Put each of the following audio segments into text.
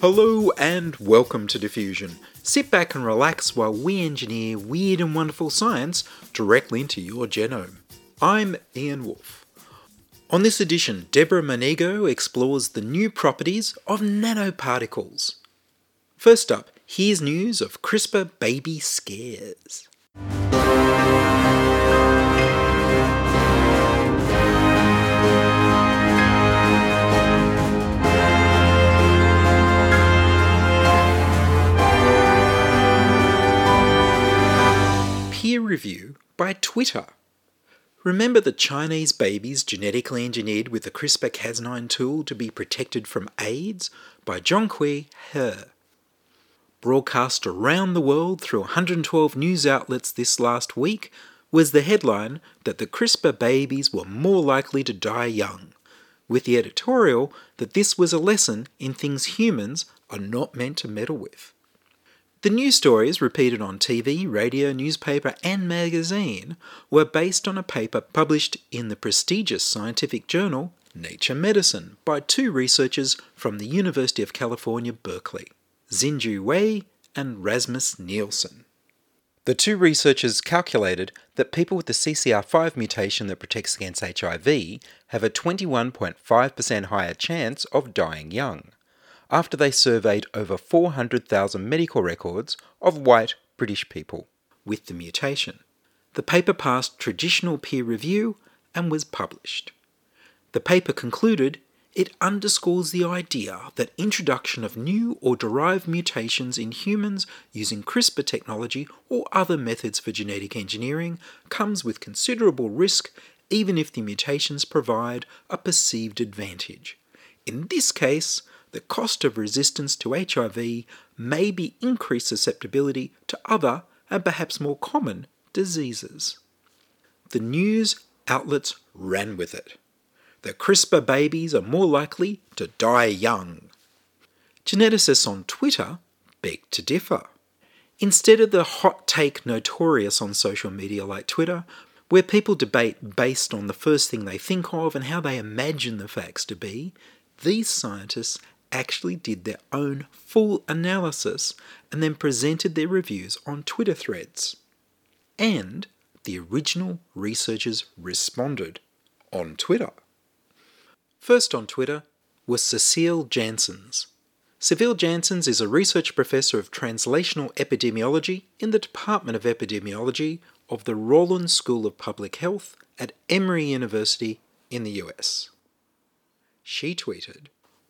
Hello and welcome to Diffusion. Sit back and relax while we engineer weird and wonderful science directly into your genome. I'm Ian Wolfe. On this edition, Deborah Monego explores the new properties of nanoparticles. First up, here's news of CRISPR baby scares. By Twitter. Remember the Chinese babies genetically engineered with the CRISPR Cas9 tool to be protected from AIDS? By Zhonghui He. Broadcast around the world through 112 news outlets this last week was the headline that the CRISPR babies were more likely to die young, with the editorial that this was a lesson in things humans are not meant to meddle with. The news stories repeated on TV, radio, newspaper, and magazine were based on a paper published in the prestigious scientific journal Nature Medicine by two researchers from the University of California, Berkeley, Xinzhu Wei and Rasmus Nielsen. The two researchers calculated that people with the CCR5 mutation that protects against HIV have a 21.5% higher chance of dying young after they surveyed over 400,000 medical records of white British people with the mutation. The paper passed traditional peer review and was published. The paper concluded it underscores the idea that introduction of new or derived mutations in humans using CRISPR technology or other methods for genetic engineering comes with considerable risk even if the mutations provide a perceived advantage. In this case, the cost of resistance to HIV may be increased susceptibility to other and perhaps more common diseases. The news outlets ran with it. The CRISPR babies are more likely to die young. Geneticists on Twitter beg to differ. Instead of the hot take notorious on social media like Twitter, where people debate based on the first thing they think of and how they imagine the facts to be, these scientists actually did their own full analysis and then presented their reviews on Twitter threads. And the original researchers responded on Twitter. First on Twitter was Cecile Janssens. Cecile Janssens is a research professor of translational epidemiology in the Department of Epidemiology of the Rollins School of Public Health at Emory University in the US. She tweeted,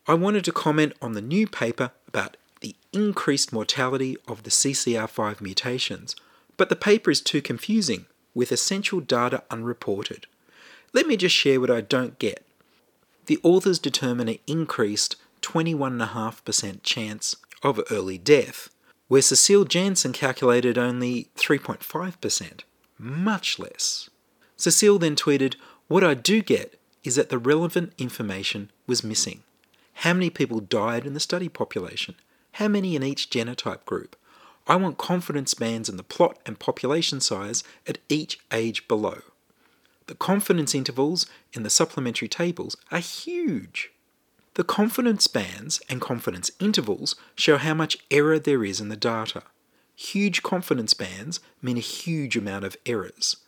I wanted to comment on the new paper about the increased mortality of the CCR5 mutations, but the paper is too confusing, with essential data unreported. Let me just share what I don't get. The authors determine an increased 21.5% chance of early death, where Cecile Janssen calculated only 3.5%, much less. Cecile then tweeted, What I do get is that the relevant information was missing. How many people died in the study population? How many in each genotype group? I want confidence bands in the plot and population size at each age below. The confidence intervals in the supplementary tables are huge. The confidence bands and confidence intervals show how much error there is in the data. Huge confidence bands mean a huge amount of errors,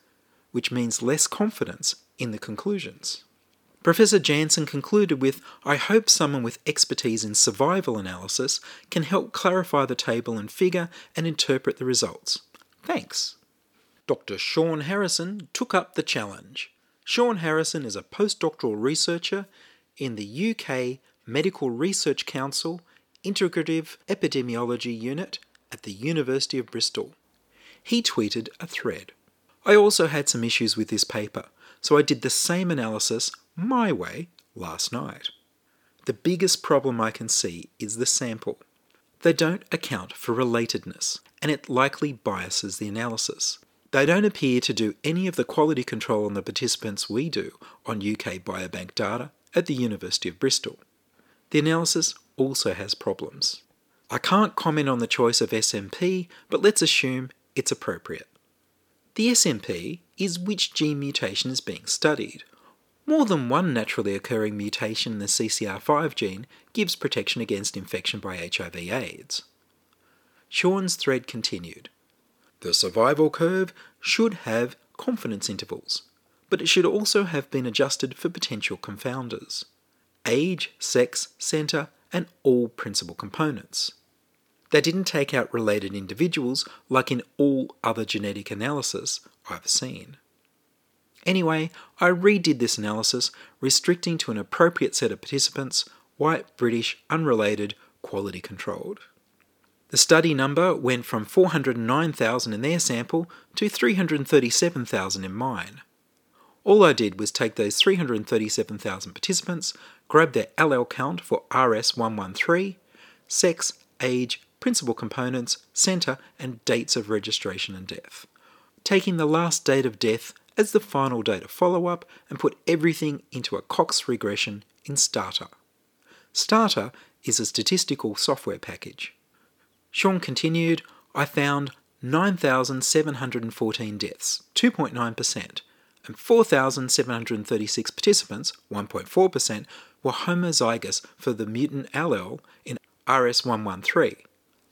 which means less confidence in the conclusions. Professor Janssen concluded with I hope someone with expertise in survival analysis can help clarify the table and figure and interpret the results. Thanks. Dr. Sean Harrison took up the challenge. Sean Harrison is a postdoctoral researcher in the UK Medical Research Council Integrative Epidemiology Unit at the University of Bristol. He tweeted a thread. I also had some issues with this paper, so I did the same analysis my way last night. The biggest problem I can see is the sample. they don't account for relatedness, and it likely biases the analysis. They don't appear to do any of the quality control on the participants we do on UK Biobank data at the University of Bristol. The analysis also has problems. I can't comment on the choice of SNP, but let's assume it's appropriate. The SNP is which gene mutation is being studied. More than one naturally occurring mutation in the CCR5 gene gives protection against infection by HIV/AIDS. Sean's thread continued. The survival curve should have confidence intervals, but it should also have been adjusted for potential confounders age, sex, centre, and all principal components. They didn't take out related individuals like in all other genetic analysis I've seen. Anyway, I redid this analysis, restricting to an appropriate set of participants white, British, unrelated, quality controlled. The study number went from 409,000 in their sample to 337,000 in mine. All I did was take those 337,000 participants, grab their allele count for RS113, sex, age, principal components, centre, and dates of registration and death. Taking the last date of death as the final data follow up and put everything into a Cox regression in Stata. Stata is a statistical software package. Sean continued, I found 9,714 deaths, 2.9%, and 4,736 participants, 1.4%, were homozygous for the mutant allele in RS113.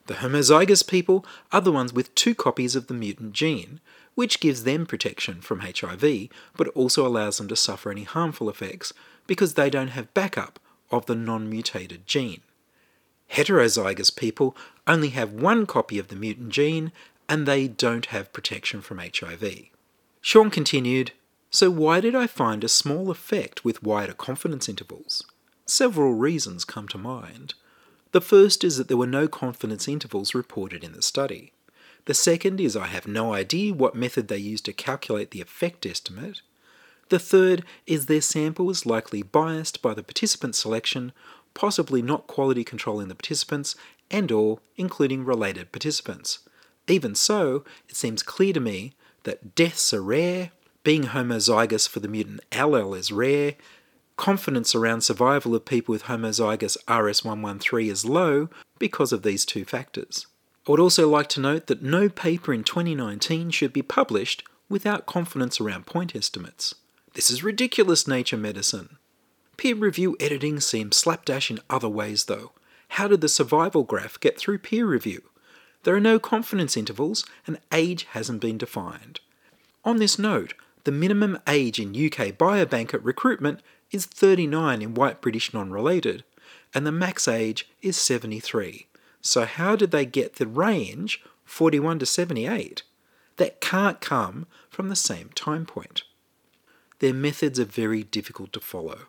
The homozygous people are the ones with two copies of the mutant gene, which gives them protection from HIV, but also allows them to suffer any harmful effects because they don't have backup of the non mutated gene. Heterozygous people only have one copy of the mutant gene and they don't have protection from HIV. Sean continued, So why did I find a small effect with wider confidence intervals? Several reasons come to mind. The first is that there were no confidence intervals reported in the study. The second is I have no idea what method they used to calculate the effect estimate. The third is their sample was likely biased by the participant selection, possibly not quality controlling the participants and or including related participants. Even so, it seems clear to me that deaths are rare, being homozygous for the mutant allele is rare, confidence around survival of people with homozygous RS113 is low because of these two factors. I would also like to note that no paper in 2019 should be published without confidence around point estimates. This is ridiculous, Nature Medicine. Peer review editing seems slapdash in other ways, though. How did the survival graph get through peer review? There are no confidence intervals, and age hasn't been defined. On this note, the minimum age in UK biobank at recruitment is 39 in white British non related, and the max age is 73. So, how did they get the range 41 to 78? That can't come from the same time point. Their methods are very difficult to follow.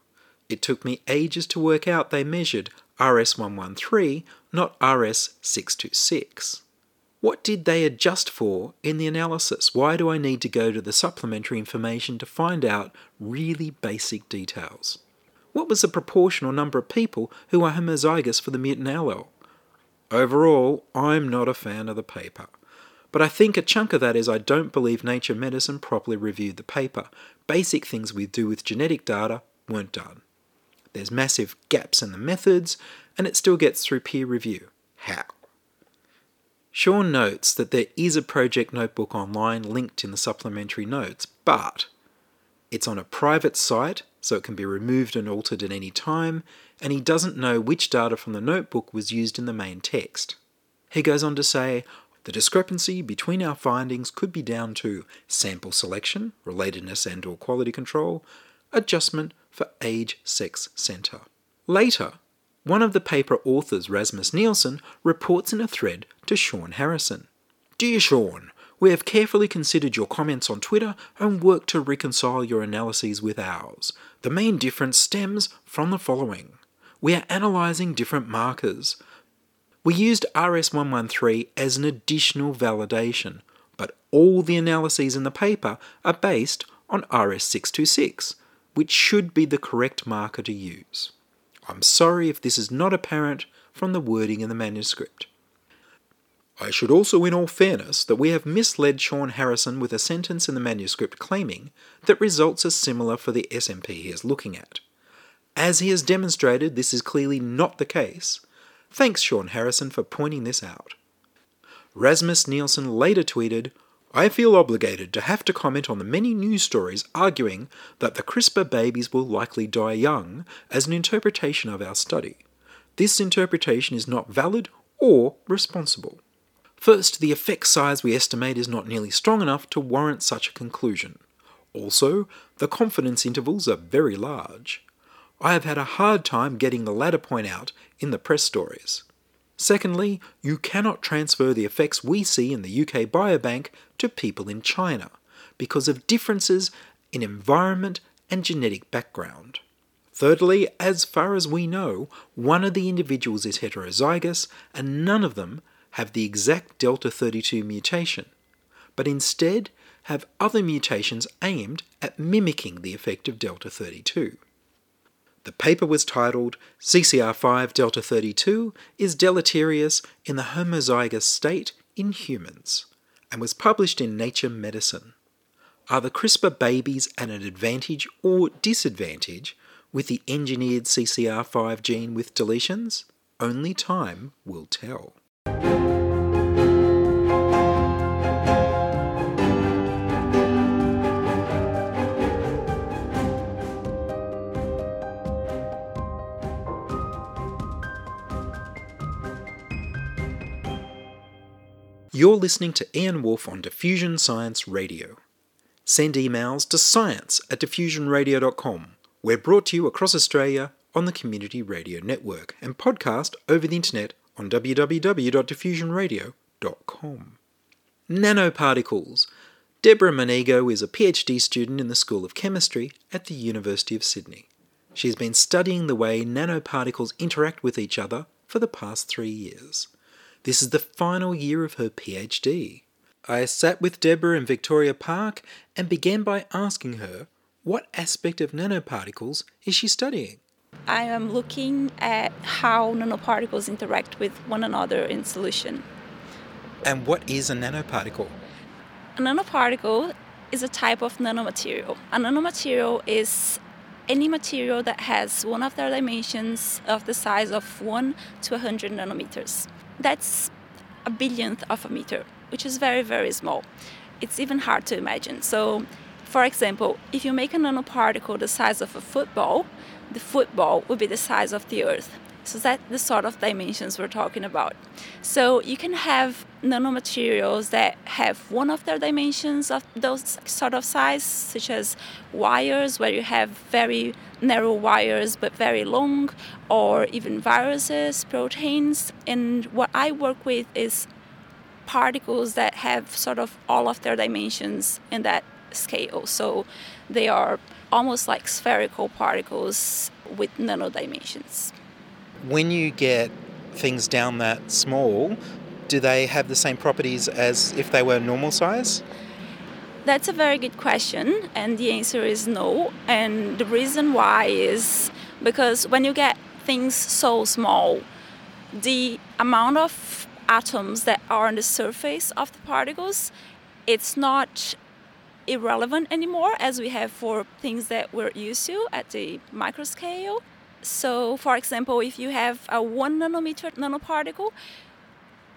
It took me ages to work out they measured RS113, not RS626. What did they adjust for in the analysis? Why do I need to go to the supplementary information to find out really basic details? What was the proportional number of people who are homozygous for the mutant allele? Overall, I'm not a fan of the paper. But I think a chunk of that is I don't believe Nature Medicine properly reviewed the paper. Basic things we do with genetic data weren't done. There's massive gaps in the methods, and it still gets through peer review. How? Sean notes that there is a project notebook online linked in the supplementary notes, but it's on a private site, so it can be removed and altered at any time, and he doesn't know which data from the notebook was used in the main text. He goes on to say, the discrepancy between our findings could be down to sample selection, relatedness and or quality control, adjustment for age, sex, centre. Later, one of the paper authors, Rasmus Nielsen, reports in a thread to Sean Harrison Dear Sean, we have carefully considered your comments on Twitter and worked to reconcile your analyses with ours. The main difference stems from the following. We are analysing different markers. We used RS113 as an additional validation, but all the analyses in the paper are based on RS626, which should be the correct marker to use. I'm sorry if this is not apparent from the wording in the manuscript. I should also, in all fairness, that we have misled Sean Harrison with a sentence in the manuscript claiming that results are similar for the SNP he is looking at. As he has demonstrated, this is clearly not the case. Thanks, Sean Harrison, for pointing this out. Rasmus Nielsen later tweeted, I feel obligated to have to comment on the many news stories arguing that the CRISPR babies will likely die young as an interpretation of our study. This interpretation is not valid or responsible. First, the effect size we estimate is not nearly strong enough to warrant such a conclusion. Also, the confidence intervals are very large. I have had a hard time getting the latter point out in the press stories. Secondly, you cannot transfer the effects we see in the UK Biobank to people in China because of differences in environment and genetic background. Thirdly, as far as we know, one of the individuals is heterozygous and none of them have the exact delta 32 mutation, but instead have other mutations aimed at mimicking the effect of delta 32. The paper was titled CCR5 delta 32 is deleterious in the homozygous state in humans and was published in Nature Medicine. Are the CRISPR babies at an advantage or disadvantage with the engineered CCR5 gene with deletions? Only time will tell. You're listening to Ian Wolfe on Diffusion Science Radio. Send emails to science at diffusionradio.com. We're brought to you across Australia on the Community Radio Network and podcast over the internet on www.diffusionradio.com. Nanoparticles. Deborah Monego is a PhD student in the School of Chemistry at the University of Sydney. She's been studying the way nanoparticles interact with each other for the past three years. This is the final year of her PhD. I sat with Deborah in Victoria Park and began by asking her what aspect of nanoparticles is she studying? I am looking at how nanoparticles interact with one another in solution. And what is a nanoparticle? A nanoparticle is a type of nanomaterial. A nanomaterial is any material that has one of their dimensions of the size of 1 to 100 nanometers. That's a billionth of a meter, which is very, very small. It's even hard to imagine. So, for example, if you make a nanoparticle the size of a football, the football would be the size of the Earth. So that's the sort of dimensions we're talking about. So you can have nanomaterials that have one of their dimensions of those sort of size, such as wires, where you have very narrow wires but very long, or even viruses, proteins. And what I work with is particles that have sort of all of their dimensions in that scale. So they are almost like spherical particles with nano dimensions. When you get things down that small, do they have the same properties as if they were normal size? That's a very good question, and the answer is no. And the reason why is because when you get things so small, the amount of atoms that are on the surface of the particles, it's not irrelevant anymore as we have for things that we're used to at the microscale. So, for example, if you have a one nanometer nanoparticle,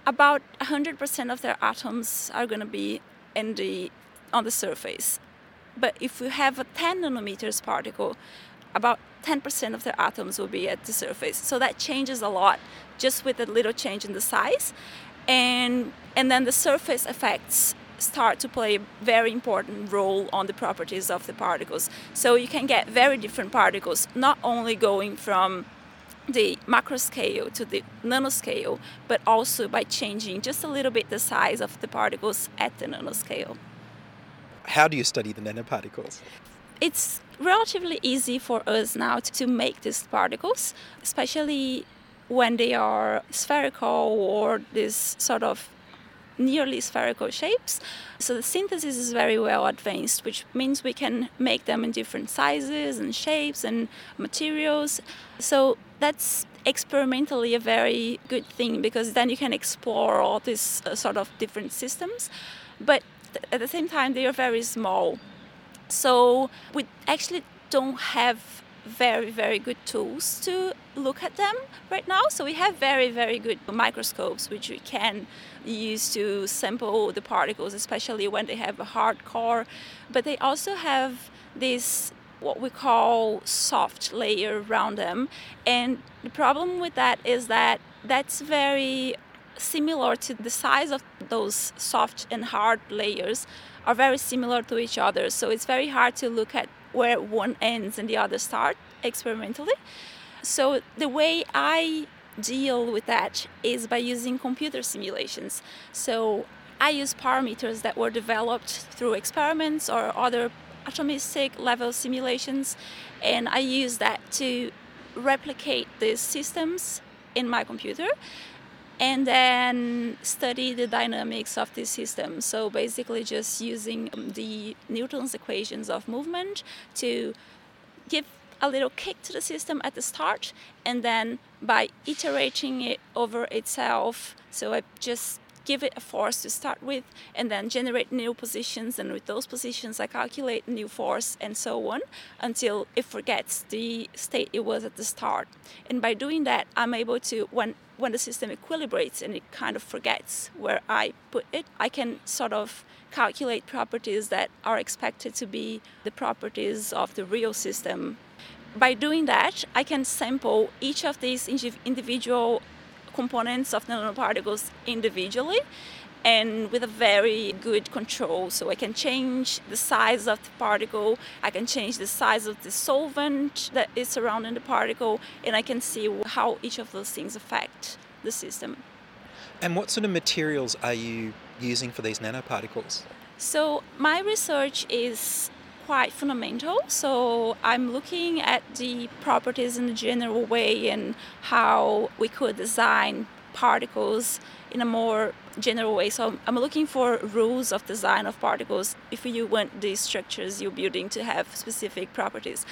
about 100% of their atoms are going to be in the on the surface. But if you have a 10 nanometers particle, about 10% of their atoms will be at the surface. So that changes a lot just with a little change in the size. And and then the surface effects start to play a very important role on the properties of the particles. So you can get very different particles, not only going from the macro scale to the nanoscale, but also by changing just a little bit the size of the particles at the nanoscale. How do you study the nanoparticles? It's relatively easy for us now to make these particles, especially when they are spherical or this sort of nearly spherical shapes. So the synthesis is very well advanced, which means we can make them in different sizes and shapes and materials. So that's experimentally a very good thing because then you can explore all these uh, sort of different systems. But th- at the same time, they are very small. So we actually don't have very very good tools to look at them right now. So we have very very good microscopes which we can use to sample the particles especially when they have a hard core. But they also have this what we call soft layer around them. And the problem with that is that that's very similar to the size of those soft and hard layers are very similar to each other. So it's very hard to look at where one ends and the other start experimentally. So the way I deal with that is by using computer simulations. So I use parameters that were developed through experiments or other atomistic level simulations, and I use that to replicate these systems in my computer and then study the dynamics of the system. So basically, just using the Newton's equations of movement to give a little kick to the system at the start, and then by iterating it over itself. So I just give it a force to start with and then generate new positions and with those positions i calculate new force and so on until it forgets the state it was at the start. And by doing that i'm able to when when the system equilibrates and it kind of forgets where i put it i can sort of calculate properties that are expected to be the properties of the real system. By doing that i can sample each of these individual components of nanoparticles individually and with a very good control. So I can change the size of the particle, I can change the size of the solvent that is surrounding the particle, and I can see how each of those things affect the system. And what sort of materials are you using for these nanoparticles? So my research is quite fundamental. So I'm looking at the properties in a general way and how we could design particles in a more general way. So I'm looking for rules of design of particles if you want these structures you're building to have specific properties.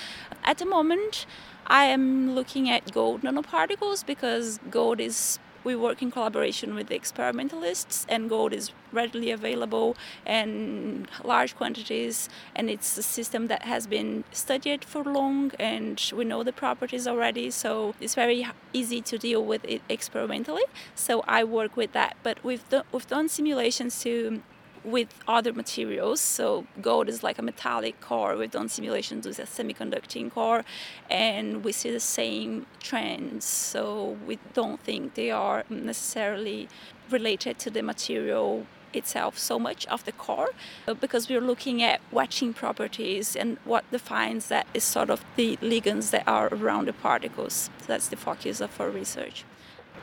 At the moment, I am looking at gold nanoparticles because gold is we work in collaboration with the experimentalists, and gold is readily available in large quantities, and it's a system that has been studied for long, and we know the properties already, so it's very easy to deal with it experimentally. So I work with that, but we've done, we've done simulations to with other materials. So gold is like a metallic core. We've done simulations with a semiconducting core, and we see the same trends. So we don't think they are necessarily related to the material itself so much of the core uh, because we're looking at watching properties and what defines that is sort of the ligands that are around the particles. So that's the focus of our research.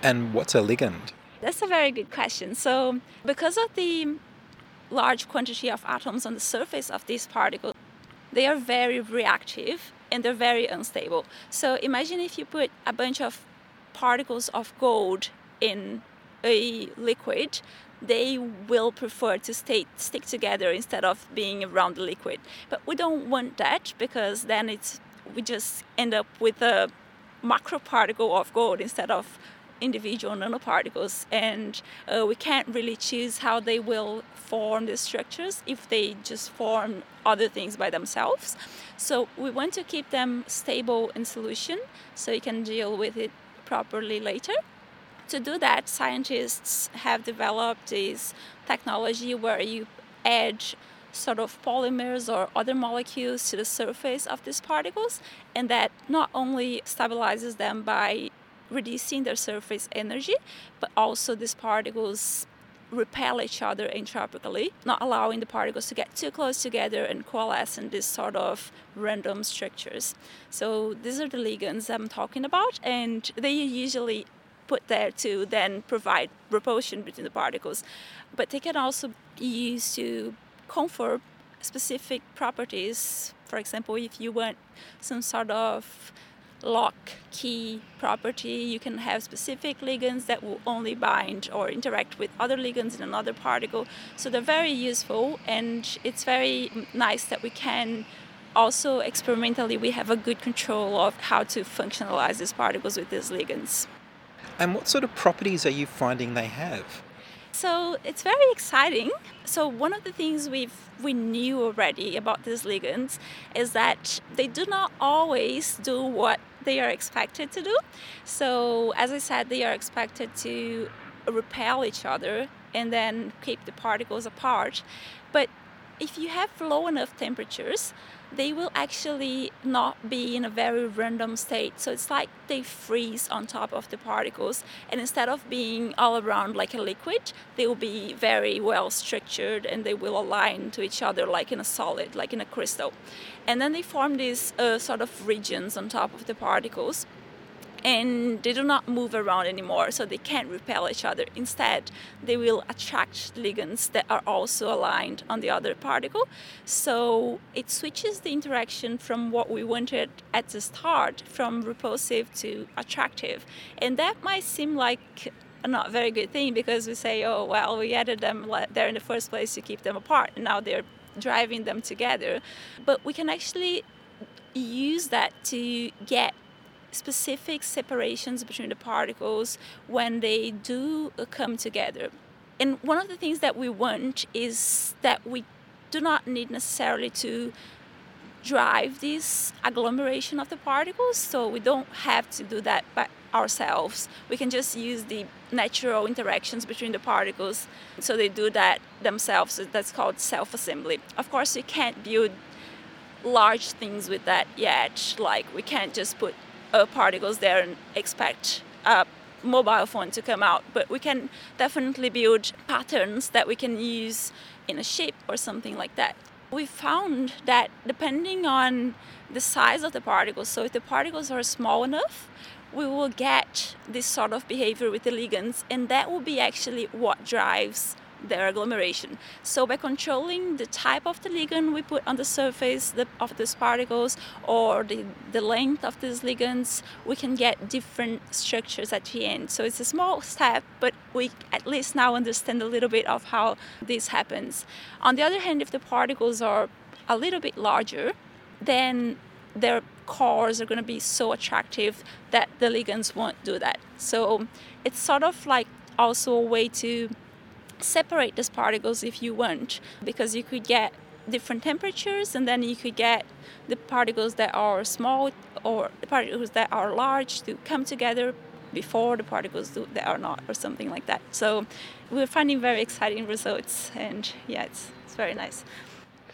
And what's a ligand? That's a very good question. So, because of the large quantity of atoms on the surface of these particles, they are very reactive and they're very unstable. So imagine if you put a bunch of particles of gold in a liquid, they will prefer to stay stick together instead of being around the liquid. But we don't want that because then it's we just end up with a macro particle of gold instead of individual nanoparticles, and uh, we can't really choose how they will form the structures if they just form other things by themselves. So we want to keep them stable in solution so you can deal with it properly later. To do that, scientists have developed this technology where you add sort of polymers or other molecules to the surface of these particles, and that not only stabilizes them by reducing their surface energy, but also these particles repel each other entropically, not allowing the particles to get too close together and coalesce in these sort of random structures. So these are the ligands I'm talking about, and they are usually put there to then provide repulsion between the particles. But they can also be used to confer specific properties. For example, if you want some sort of lock key property. You can have specific ligands that will only bind or interact with other ligands in another particle. So they're very useful, and it's very nice that we can also experimentally we have a good control of how to functionalize these particles with these ligands. And what sort of properties are you finding they have? So it's very exciting. So one of the things we've we knew already about these ligands is that they do not always do what they are expected to do. So as I said, they are expected to repel each other and then keep the particles apart. But if you have low enough temperatures, they will actually not be in a very random state. So it's like they freeze on top of the particles, and instead of being all around like a liquid, they will be very well structured and they will align to each other like in a solid, like in a crystal. And then they form these uh, sort of regions on top of the particles and they do not move around anymore, so they can't repel each other. Instead, they will attract ligands that are also aligned on the other particle. So it switches the interaction from what we wanted at the start, from repulsive to attractive. And that might seem like a not very good thing because we say, oh, well, we added them there in the first place to keep them apart, and now they're driving them together. But we can actually use that to get specific separations between the particles when they do uh, come together. And one of the things that we want is that we do not need necessarily to drive this agglomeration of the particles, so we don't have to do that by ourselves. We can just use the natural interactions between the particles, so they do that themselves. That's called self assembly. Of course, we can't build large things with that yet, like, we can't just put uh, particles there and expect a mobile phone to come out. But we can definitely build patterns that we can use in a shape or something like that. We found that depending on the size of the particles, so if the particles are small enough, we will get this sort of behavior with the ligands, and that will be actually what drives their agglomeration. So by controlling the type of the ligand we put on the surface of these particles or the, the length of these ligands, we can get different structures at the end. So it's a small step, but we at least now understand a little bit of how this happens. On the other hand, if the particles are a little bit larger, then their cores are going to be so attractive that the ligands won't do that. So it's sort of like also a way to separate these particles if you want, because you could get different temperatures and then you could get the particles that are small or the particles that are large to come together before the particles that are not or something like that. So we're finding very exciting results and yeah it's, it's very nice.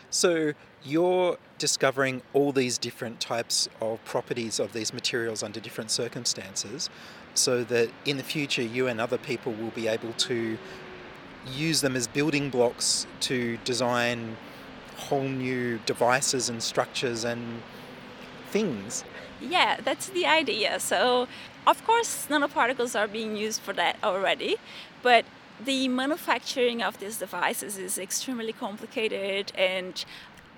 So you're discovering all these different types of properties of these materials under different circumstances so that in the future you and other people will be able to use them as building blocks to design whole new devices and structures and things. Yeah, that's the idea. So, of course, nanoparticles are being used for that already, but the manufacturing of these devices is extremely complicated and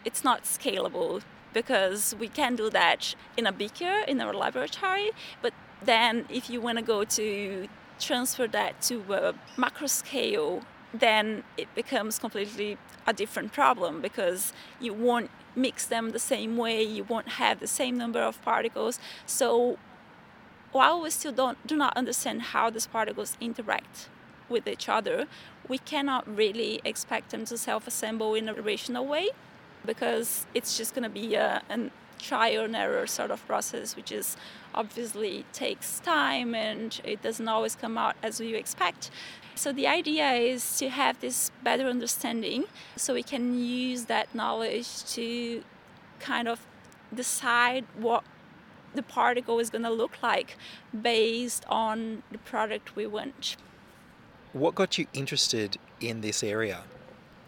it's not scalable because we can do that in a beaker in our laboratory, but then if you want to go to transfer that to a macro scale then it becomes completely a different problem because you won't mix them the same way, you won't have the same number of particles. So while we still don't do not understand how these particles interact with each other, we cannot really expect them to self-assemble in a rational way because it's just going to be a, an trial and error sort of process, which is obviously takes time and it doesn't always come out as you expect. So the idea is to have this better understanding so we can use that knowledge to kind of decide what the particle is going to look like based on the product we want. What got you interested in this area?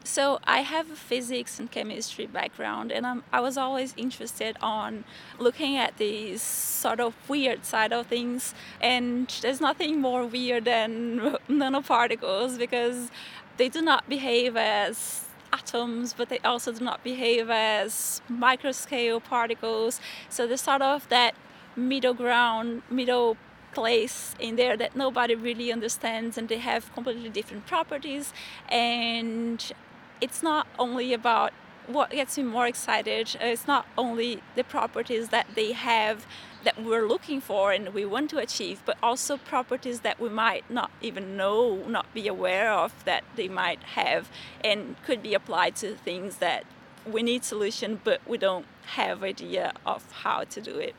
So I have a physics and chemistry background, and I'm, I was always interested on looking at these sort of weird side of things. And there's nothing more weird than nanoparticles because they do not behave as atoms, but they also do not behave as microscale particles. So they're sort of that middle ground, middle place in there that nobody really understands and they have completely different properties and it's not only about what gets me more excited uh, It's not only the properties that they have that we're looking for and we want to achieve, but also properties that we might not even know, not be aware of that they might have and could be applied to things that we need solution but we don't have idea of how to do it.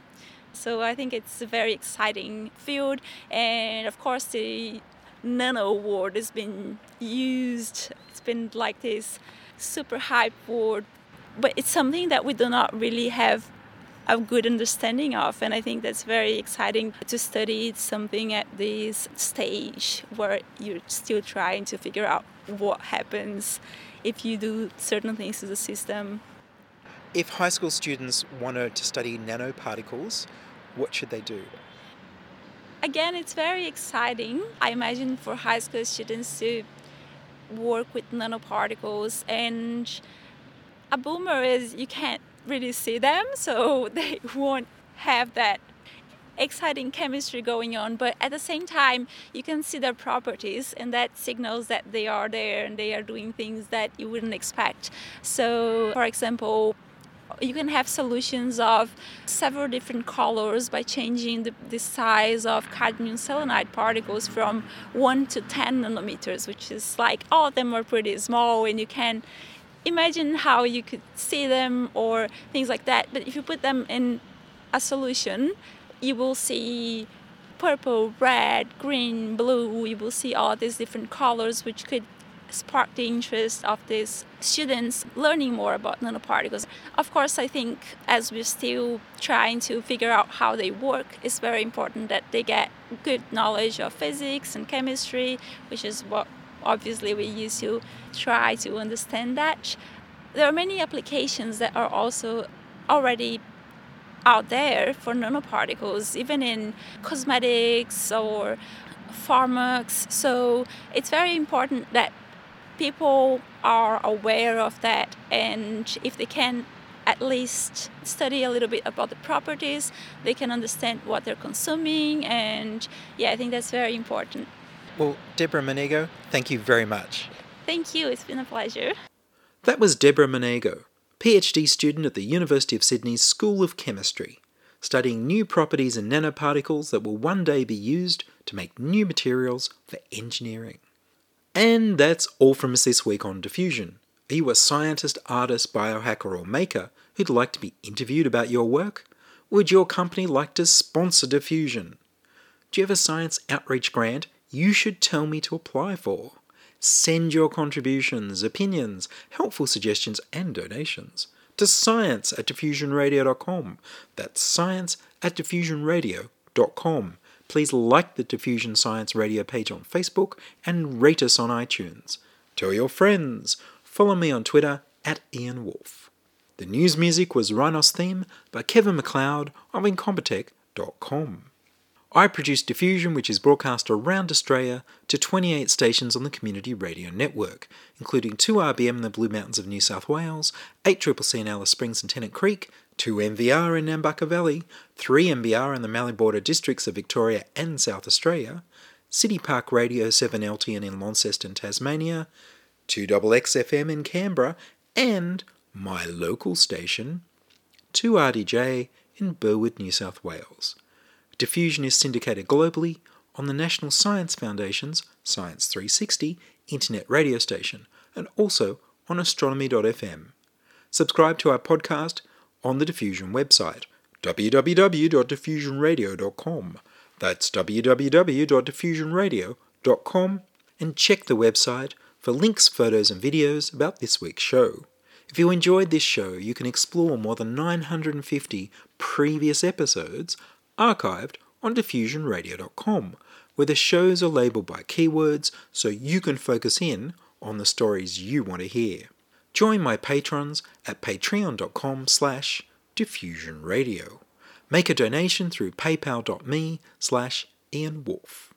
So I think it's a very exciting field and of course the nano word has been used. It's been like this super hype word, but it's something that we do not really have a good understanding of, and I think that's very exciting to study something at this stage where you're still trying to figure out what happens if you do certain things to the system. If high school students wanted to study nanoparticles, what should they do? Again, it's very exciting. I imagine for high school students to work with nanoparticles and a boomer is you can't really see them so they won't have that exciting chemistry going on but at the same time you can see their properties and that signals that they are there and they are doing things that you wouldn't expect so for example you can have solutions of several different colors by changing the, the size of cadmium selenide particles from 1 to 10 nanometers, which is like all of them are pretty small and you can imagine how you could see them or things like that. But if you put them in a solution, you will see purple, red, green, blue. You will see all these different colors, which could spark the interest of these students learning more about nanoparticles. Of course, I think as we're still trying to figure out how they work, it's very important that they get good knowledge of physics and chemistry, which is what obviously we use to try to understand that. There are many applications that are also already out there for nanoparticles, even in cosmetics or pharmacs. So it's very important that people are aware of that and if they can at least study a little bit about the properties they can understand what they're consuming and yeah i think that's very important Well, Deborah Monego, thank you very much. thank you it's been a pleasure That was Deborah Monego, PhD student at the University of Sydney's School of Chemistry, studying new properties in nanoparticles that will one day be used to make new materials for engineering. And that's all from us this week on Diffusion. Are you a scientist, artist, biohacker, or maker who'd like to be interviewed about your work? Would your company like to sponsor Diffusion? Do you have a science outreach grant you should tell me to apply for? Send your contributions, opinions, helpful suggestions, and donations to science at diffusionradio.com. That's science at diffusionradio.com. Please like the Diffusion Science Radio page on Facebook and rate us on iTunes. Tell your friends. Follow me on Twitter at Ian Wolfe. The news music was Rhinos theme by Kevin MacLeod of Incompetech.com. I produce Diffusion, which is broadcast around Australia to 28 stations on the Community Radio Network, including 2RBM in the Blue Mountains of New South Wales, 8CCC in Alice Springs and Tennant Creek, 2 NVR in Nambucca Valley, 3 MBR in the Mallee Border districts of Victoria and South Australia, City Park Radio 7LT in Launceston, Tasmania, 2XXFM in Canberra, and my local station, 2RDJ in Burwood, New South Wales. Diffusion is syndicated globally on the National Science Foundation's Science 360 internet radio station and also on astronomy.fm. Subscribe to our podcast on the Diffusion website www.diffusionradio.com. That's www.diffusionradio.com and check the website for links, photos, and videos about this week's show. If you enjoyed this show, you can explore more than 950 previous episodes archived on diffusionradio.com, where the shows are labeled by keywords so you can focus in on the stories you want to hear. Join my patrons at patreon.com slash diffusionradio. Make a donation through paypal.me slash Ian Wolfe.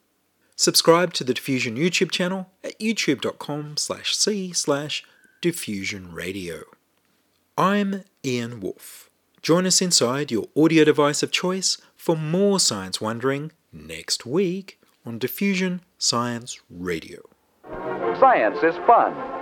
Subscribe to the Diffusion YouTube channel at youtube.com slash c slash diffusionradio. I'm Ian Wolfe. Join us inside your audio device of choice for more science wondering next week on Diffusion Science Radio. Science is fun.